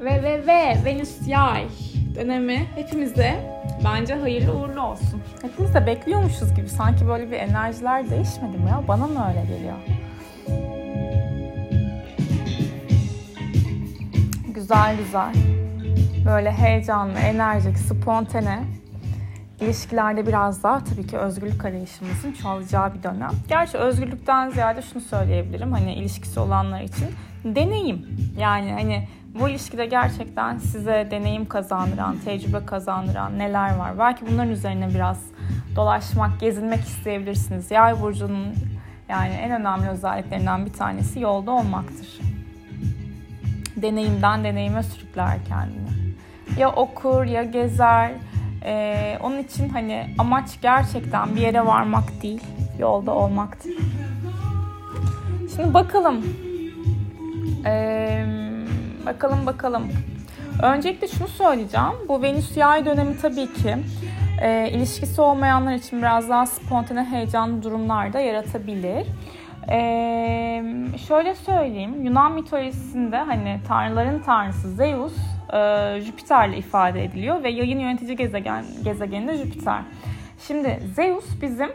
Ve ve ve Venüs yay dönemi hepimize bence hayırlı uğurlu olsun. Hepimiz de bekliyormuşuz gibi. Sanki böyle bir enerjiler değişmedi mi ya? Bana mı öyle geliyor? Güzel güzel. Böyle heyecanlı, enerjik, spontane ilişkilerde biraz daha tabii ki özgürlük arayışımızın çoğalacağı bir dönem. Gerçi özgürlükten ziyade şunu söyleyebilirim hani ilişkisi olanlar için deneyim. Yani hani bu ilişkide gerçekten size deneyim kazandıran, tecrübe kazandıran neler var? Belki bunların üzerine biraz dolaşmak, gezinmek isteyebilirsiniz. Yay burcunun yani en önemli özelliklerinden bir tanesi yolda olmaktır. Deneyimden deneyime sürükler kendini. Ya okur ya gezer. Ee, onun için hani amaç gerçekten bir yere varmak değil, yolda olmaktır. Şimdi bakalım. Ee, Bakalım bakalım. Öncelikle şunu söyleyeceğim. Bu Venüs yay dönemi tabii ki e, ilişkisi olmayanlar için biraz daha spontane heyecanlı durumlar da yaratabilir. E, şöyle söyleyeyim. Yunan mitolojisinde hani tanrıların tanrısı Zeus e, Jüpiter'le ifade ediliyor ve yayın yönetici gezegen gezegeni de Jüpiter. Şimdi Zeus bizim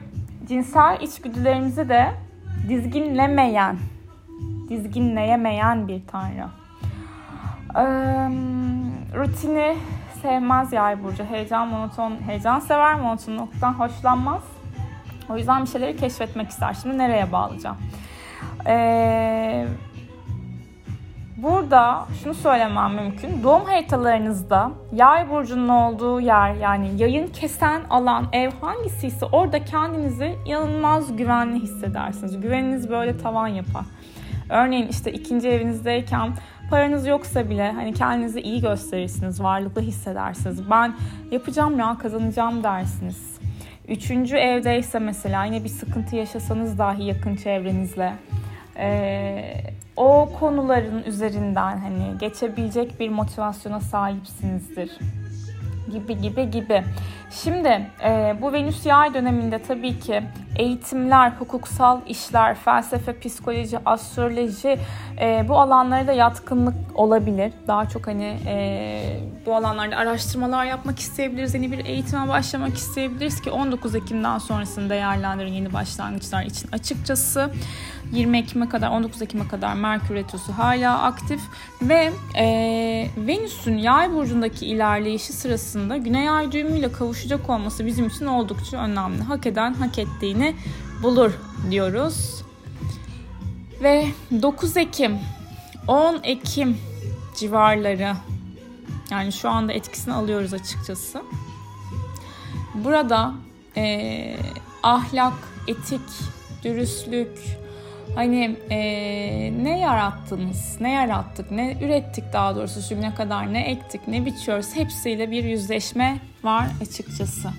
cinsel içgüdülerimizi de dizginlemeyen, dizginleyemeyen bir tanrı. Ee, rutini sevmez yay burcu. Heyecan, monoton, heyecan sever, monotonluktan hoşlanmaz. O yüzden bir şeyleri keşfetmek ister. Şimdi nereye bağlayacağım? Ee, burada şunu söylemem mümkün. Doğum haritalarınızda yay burcunun olduğu yer yani yayın kesen alan ev hangisiyse orada kendinizi inanılmaz güvenli hissedersiniz. Güveniniz böyle tavan yapar. Örneğin işte ikinci evinizdeyken paranız yoksa bile hani kendinizi iyi gösterirsiniz, varlıklı hissedersiniz. Ben yapacağım ya kazanacağım dersiniz. Üçüncü evdeyse mesela yine bir sıkıntı yaşasanız dahi yakın çevrenizle e, o konuların üzerinden hani geçebilecek bir motivasyona sahipsinizdir gibi gibi gibi. Şimdi e, bu Venüs yay döneminde tabii ki eğitimler, hukuksal işler, felsefe, psikoloji, astroloji e, bu alanlara da yatkınlık olabilir. Daha çok hani e, bu alanlarda araştırmalar yapmak isteyebiliriz. Yeni bir eğitime başlamak isteyebiliriz ki 19 Ekim'den sonrasını değerlendirin yeni başlangıçlar için açıkçası. 20 Ekim'e kadar 19 Ekim'e kadar Merkür Retrosu hala aktif ve e, Venüs'ün yay burcundaki ilerleyişi sırasında Güney Ay düğümüyle kavuşacak olması bizim için oldukça önemli. Hak eden hak ettiğini bulur diyoruz. Ve 9 Ekim 10 Ekim civarları yani şu anda etkisini alıyoruz açıkçası. Burada e, ahlak, etik, dürüstlük, Hani e, ne yarattınız, ne yarattık, ne ürettik daha doğrusu güne kadar ne ektik, ne biçiyoruz hepsiyle bir yüzleşme var açıkçası.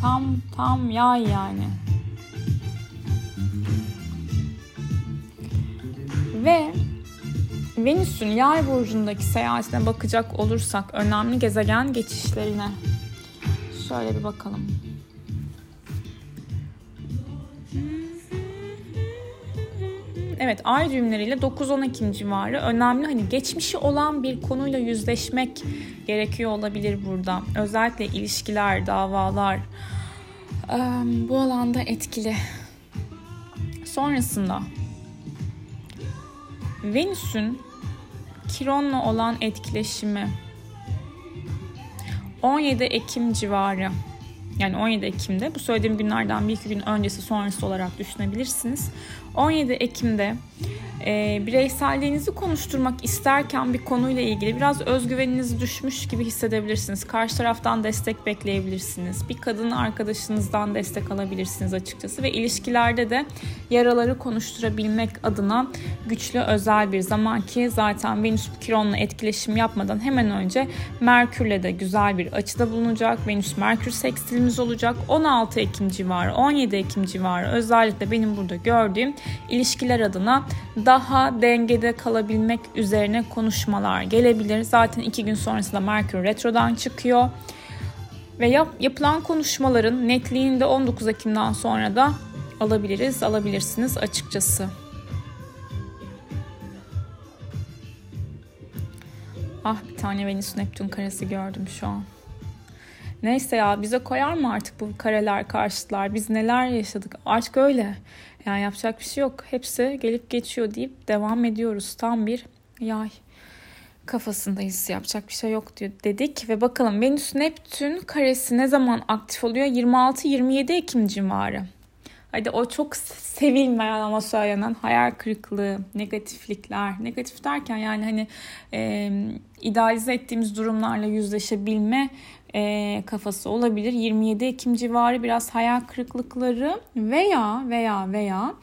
Tam tam yay yani. Ve Venüs'ün yay burcundaki seyahatine bakacak olursak önemli gezegen geçişlerine şöyle bir bakalım. Evet ay düğümleriyle 9-10 Ekim civarı önemli hani geçmişi olan bir konuyla yüzleşmek gerekiyor olabilir burada. Özellikle ilişkiler, davalar bu alanda etkili. Sonrasında Venüs'ün Kiron'la olan etkileşimi 17 Ekim civarı yani 17 Ekim'de bu söylediğim günlerden bir iki gün öncesi sonrası olarak düşünebilirsiniz. 17 Ekim'de e, bireyselliğinizi konuşturmak isterken bir konuyla ilgili biraz özgüveniniz düşmüş gibi hissedebilirsiniz. Karşı taraftan destek bekleyebilirsiniz. Bir kadın arkadaşınızdan destek alabilirsiniz açıkçası ve ilişkilerde de yaraları konuşturabilmek adına güçlü özel bir zaman ki zaten Venüs Kiron'la etkileşim yapmadan hemen önce Merkür'le de güzel bir açıda bulunacak. Venüs Merkür sekstilimiz olacak. 16 Ekim civarı, 17 Ekim civarı özellikle benim burada gördüğüm ilişkiler adına daha dengede kalabilmek üzerine konuşmalar gelebilir. Zaten iki gün sonrasında Merkür Retro'dan çıkıyor. Ve yap, yapılan konuşmaların netliğini de 19 Ekim'den sonra da alabiliriz, alabilirsiniz açıkçası. Ah bir tane Venüs Neptün karesi gördüm şu an. Neyse ya bize koyar mı artık bu kareler karşıtlar? Biz neler yaşadık? Artık öyle. Yani yapacak bir şey yok. Hepsi gelip geçiyor deyip devam ediyoruz. Tam bir yay kafasındayız. Yapacak bir şey yok diyor dedik ve bakalım Venüs Neptün karesi ne zaman aktif oluyor? 26-27 Ekim civarı. Hadi o çok sevilmeyen ama söylenen hayal kırıklığı, negatiflikler. Negatif derken yani hani e, idealize ettiğimiz durumlarla yüzleşebilme e, kafası olabilir. 27 Ekim civarı biraz hayal kırıklıkları veya veya veya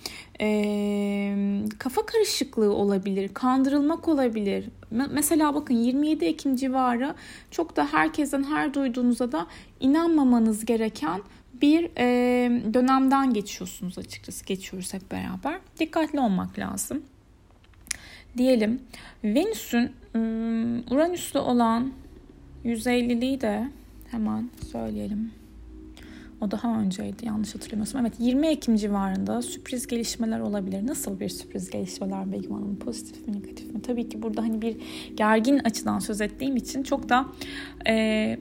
e, kafa karışıklığı olabilir, kandırılmak olabilir. Mesela bakın 27 Ekim civarı çok da herkesten her duyduğunuzda da inanmamanız gereken bir e, dönemden geçiyorsunuz açıkçası. Geçiyoruz hep beraber. Dikkatli olmak lazım. Diyelim Venüs'ün Uranüs'te olan 150'liği de hemen söyleyelim. O daha önceydi yanlış hatırlamıyorsam. Evet 20 Ekim civarında sürpriz gelişmeler olabilir. Nasıl bir sürpriz gelişmeler Begüm Hanım? Pozitif mi negatif mi? Tabii ki burada hani bir gergin açıdan söz ettiğim için çok da e,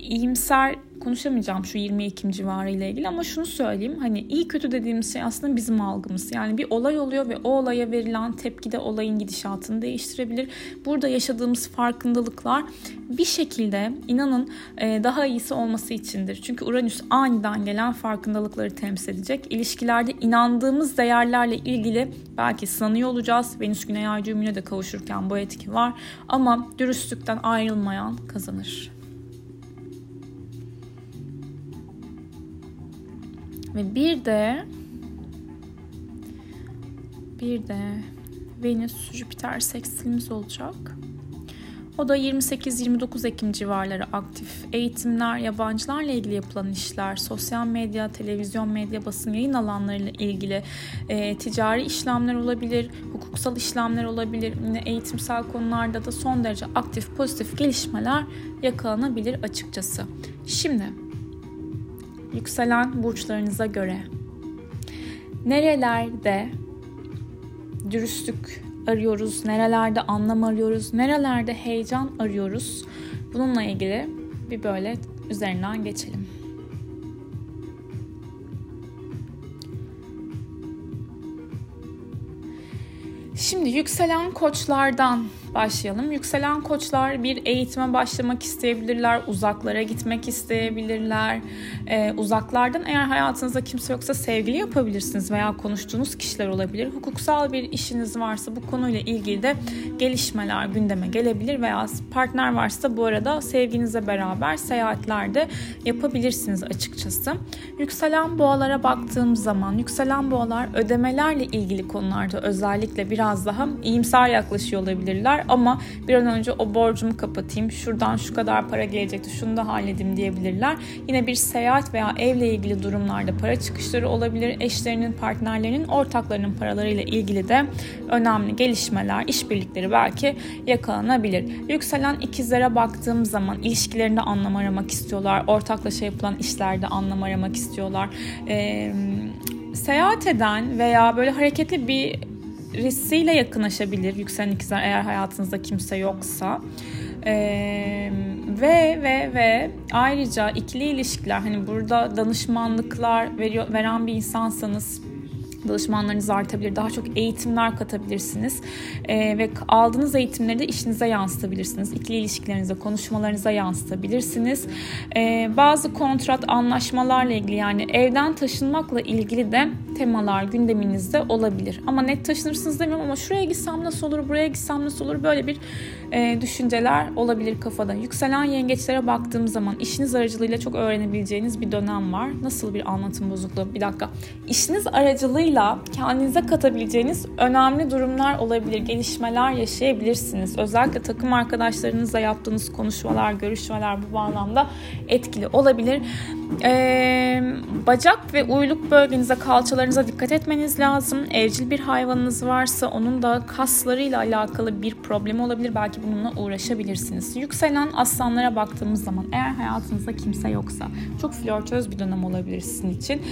iyimser konuşamayacağım şu 20 Ekim civarı ile ilgili ama şunu söyleyeyim hani iyi kötü dediğimiz şey aslında bizim algımız. Yani bir olay oluyor ve o olaya verilen tepki de olayın gidişatını değiştirebilir. Burada yaşadığımız farkındalıklar bir şekilde inanın e, daha iyisi olması içindir. Çünkü Uranüs aniden gelen farkındalıkları temsil edecek. İlişkilerde inandığımız değerlerle ilgili belki sınanıyor olacağız. Venüs Güney Ay düğümüne de kavuşurken bu etki var. Ama dürüstlükten ayrılmayan kazanır. Ve bir de bir de Venüs Jüpiter seksilimiz olacak. O da 28-29 Ekim civarları aktif. Eğitimler, yabancılarla ilgili yapılan işler, sosyal medya, televizyon medya, basın yayın alanlarıyla ilgili e, ticari işlemler olabilir, hukuksal işlemler olabilir. Yine eğitimsel konularda da son derece aktif, pozitif gelişmeler yakalanabilir açıkçası. Şimdi yükselen burçlarınıza göre nerelerde dürüstlük arıyoruz, nerelerde anlam arıyoruz, nerelerde heyecan arıyoruz. Bununla ilgili bir böyle üzerinden geçelim. Şimdi yükselen koçlardan başlayalım. Yükselen koçlar bir eğitime başlamak isteyebilirler, uzaklara gitmek isteyebilirler. Ee, uzaklardan eğer hayatınızda kimse yoksa sevgili yapabilirsiniz veya konuştuğunuz kişiler olabilir. Hukuksal bir işiniz varsa bu konuyla ilgili de gelişmeler gündeme gelebilir veya partner varsa bu arada sevginizle beraber seyahatlerde yapabilirsiniz açıkçası. Yükselen boğalara baktığım zaman yükselen boğalar ödemelerle ilgili konularda özellikle biraz daha iyimser yaklaşıyor olabilirler ama bir an önce o borcumu kapatayım, şuradan şu kadar para gelecekti, şunu da halledim diyebilirler. Yine bir seyahat veya evle ilgili durumlarda para çıkışları olabilir. Eşlerinin, partnerlerinin, ortaklarının paralarıyla ilgili de önemli gelişmeler, işbirlikleri belki yakalanabilir. Yükselen ikizlere baktığım zaman ilişkilerinde anlam aramak istiyorlar. Ortaklaşa yapılan işlerde anlam aramak istiyorlar. Ee, seyahat eden veya böyle hareketli bir birisiyle yakınlaşabilir yükselen ikizler eğer hayatınızda kimse yoksa. Ee, ve ve ve ayrıca ikili ilişkiler hani burada danışmanlıklar veriyor, veren bir insansanız danışmanlarınız artabilir. Daha çok eğitimler katabilirsiniz. E, ve aldığınız eğitimleri de işinize yansıtabilirsiniz. İkili ilişkilerinize, konuşmalarınıza yansıtabilirsiniz. E, bazı kontrat anlaşmalarla ilgili yani evden taşınmakla ilgili de temalar gündeminizde olabilir. Ama net taşınırsınız demiyorum ama şuraya gitsem nasıl olur, buraya gitsem nasıl olur böyle bir e, düşünceler olabilir kafada. Yükselen yengeçlere baktığım zaman işiniz aracılığıyla çok öğrenebileceğiniz bir dönem var. Nasıl bir anlatım bozukluğu? Bir dakika. İşiniz aracılığıyla kendinize katabileceğiniz önemli durumlar olabilir. Gelişmeler yaşayabilirsiniz. Özellikle takım arkadaşlarınızla yaptığınız konuşmalar, görüşmeler bu bağlamda etkili olabilir. Ee, bacak ve uyluk bölgenize, kalçalarınıza dikkat etmeniz lazım. Evcil bir hayvanınız varsa onun da kaslarıyla alakalı bir problem olabilir. Belki bununla uğraşabilirsiniz. Yükselen aslanlara baktığımız zaman eğer hayatınızda kimse yoksa çok flörtöz bir dönem olabilir sizin için.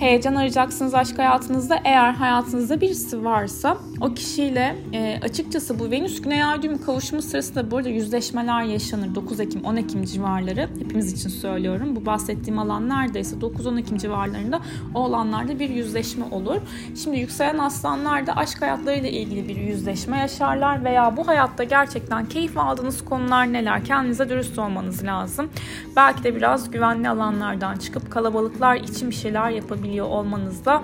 Heyecan arayacaksınız aşk hayatınızda. Eğer hayatınızda birisi varsa o kişiyle e, açıkçası bu Venüs Güney Ay düğümü kavuşumu sırasında bu yüzleşmeler yaşanır. 9 Ekim 10 Ekim civarları hepimiz için söylüyorum. Bu bahsettiğim alan neredeyse 9-10 Ekim civarlarında o alanlarda bir yüzleşme olur. Şimdi yükselen aslanlar da aşk hayatlarıyla ilgili bir yüzleşme yaşarlar veya bu hayatta gerçekten keyif aldığınız konular neler? Kendinize dürüst olmanız lazım. Belki de biraz güvenli alanlardan çıkıp kalabalıklar için bir şeyler yapabiliyor olmanızda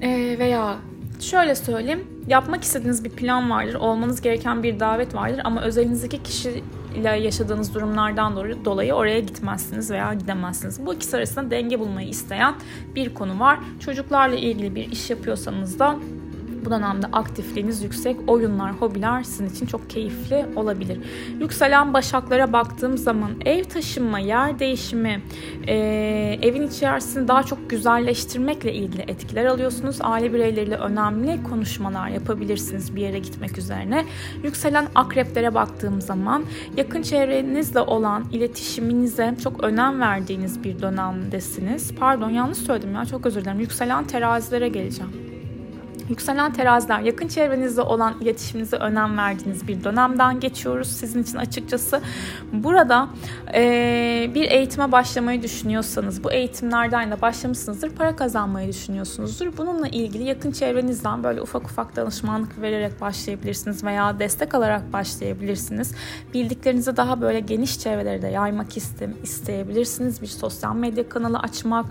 e, veya şöyle söyleyeyim yapmak istediğiniz bir plan vardır olmanız gereken bir davet vardır ama özelinizdeki kişiyle yaşadığınız durumlardan dolayı oraya gitmezsiniz veya gidemezsiniz. Bu ikisi arasında denge bulmayı isteyen bir konu var. Çocuklarla ilgili bir iş yapıyorsanız da bu dönemde aktifliğiniz yüksek. Oyunlar, hobiler sizin için çok keyifli olabilir. Yükselen başaklara baktığım zaman ev taşınma, yer değişimi, e, evin içerisini daha çok güzelleştirmekle ilgili etkiler alıyorsunuz. Aile bireyleriyle önemli konuşmalar yapabilirsiniz bir yere gitmek üzerine. Yükselen akreplere baktığım zaman yakın çevrenizle olan iletişiminize çok önem verdiğiniz bir dönemdesiniz. Pardon yanlış söyledim ya çok özür dilerim. Yükselen terazilere geleceğim. Yükselen teraziler yakın çevrenizde olan iletişiminize önem verdiğiniz bir dönemden geçiyoruz. Sizin için açıkçası burada e, bir eğitime başlamayı düşünüyorsanız bu eğitimlerden de başlamışsınızdır. Para kazanmayı düşünüyorsunuzdur. Bununla ilgili yakın çevrenizden böyle ufak ufak danışmanlık vererek başlayabilirsiniz veya destek alarak başlayabilirsiniz. Bildiklerinizi daha böyle geniş çevrelerde yaymak iste, isteyebilirsiniz. Bir sosyal medya kanalı açmak,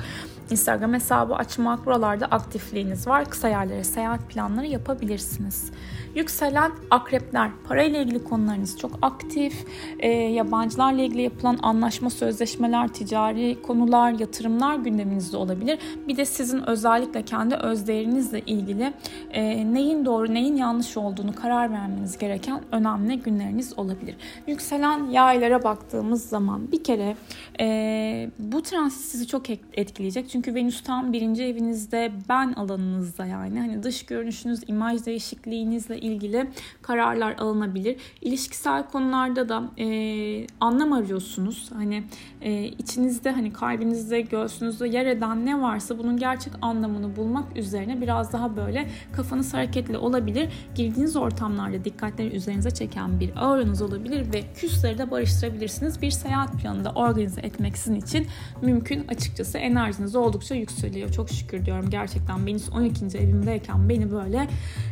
Instagram hesabı açmak, buralarda aktifliğiniz var. Kısa yerlere seyahat planları yapabilirsiniz. Yükselen akrepler, parayla ilgili konularınız çok aktif. E, yabancılarla ilgili yapılan anlaşma, sözleşmeler, ticari konular, yatırımlar gündeminizde olabilir. Bir de sizin özellikle kendi özdeğerinizle ilgili e, neyin doğru, neyin yanlış olduğunu karar vermeniz gereken önemli günleriniz olabilir. Yükselen yaylara baktığımız zaman bir kere e, bu transit sizi çok etkileyecek. Çünkü Venüs tam birinci evinizde ben alanınızda yani hani dış görünüşünüz, imaj değişikliğinizle ilgili kararlar alınabilir. İlişkisel konularda da e, anlam arıyorsunuz. Hani e, içinizde hani kalbinizde, göğsünüzde yer eden ne varsa bunun gerçek anlamını bulmak üzerine biraz daha böyle kafanız hareketli olabilir. Girdiğiniz ortamlarda dikkatleri üzerinize çeken bir auranız olabilir ve küsleri de barıştırabilirsiniz. Bir seyahat planı da organize etmek sizin için mümkün açıkçası. Enerjiniz oldukça yükseliyor. Çok şükür diyorum gerçekten. Venüs 12. evimdeyken beni böyle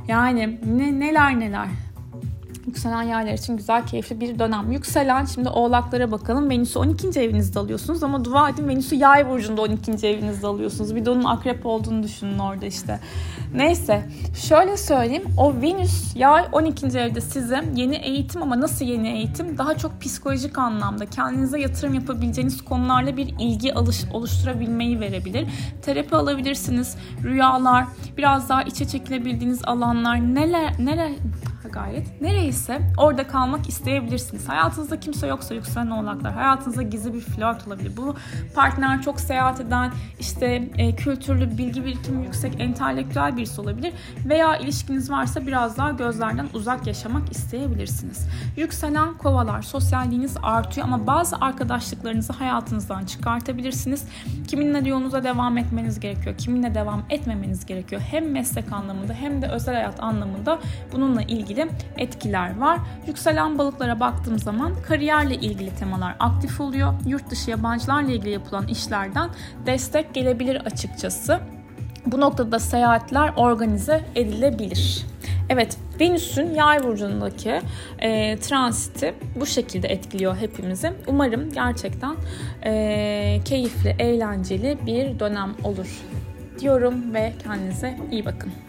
yani ne neler neler Yükselen yaylar için güzel, keyifli bir dönem. Yükselen şimdi oğlaklara bakalım. Venüs'ü 12. evinizde alıyorsunuz ama dua edin Venüs'ü yay burcunda 12. evinizde alıyorsunuz. Bir de onun akrep olduğunu düşünün orada işte. Neyse şöyle söyleyeyim. O Venüs yay 12. evde size yeni eğitim ama nasıl yeni eğitim? Daha çok psikolojik anlamda kendinize yatırım yapabileceğiniz konularla bir ilgi alış, oluşturabilmeyi verebilir. Terapi alabilirsiniz. Rüyalar, biraz daha içe çekilebildiğiniz alanlar neler neler gayet. Nereyse orada kalmak isteyebilirsiniz. Hayatınızda kimse yoksa yükselen oğlaklar. Hayatınızda gizli bir flört olabilir. Bu partner çok seyahat eden, işte e, kültürlü, bilgi birikimi yüksek, entelektüel birisi olabilir. Veya ilişkiniz varsa biraz daha gözlerden uzak yaşamak isteyebilirsiniz. Yükselen kovalar, sosyalliğiniz artıyor ama bazı arkadaşlıklarınızı hayatınızdan çıkartabilirsiniz. Kiminle yolunuza devam etmeniz gerekiyor, kiminle devam etmemeniz gerekiyor. Hem meslek anlamında hem de özel hayat anlamında bununla etkiler var. Yükselen balıklara baktığım zaman kariyerle ilgili temalar aktif oluyor. Yurt dışı yabancılarla ilgili yapılan işlerden destek gelebilir açıkçası. Bu noktada seyahatler organize edilebilir. Evet, Venüs'ün yay burcundaki e, transiti bu şekilde etkiliyor hepimizi. Umarım gerçekten e, keyifli, eğlenceli bir dönem olur diyorum ve kendinize iyi bakın.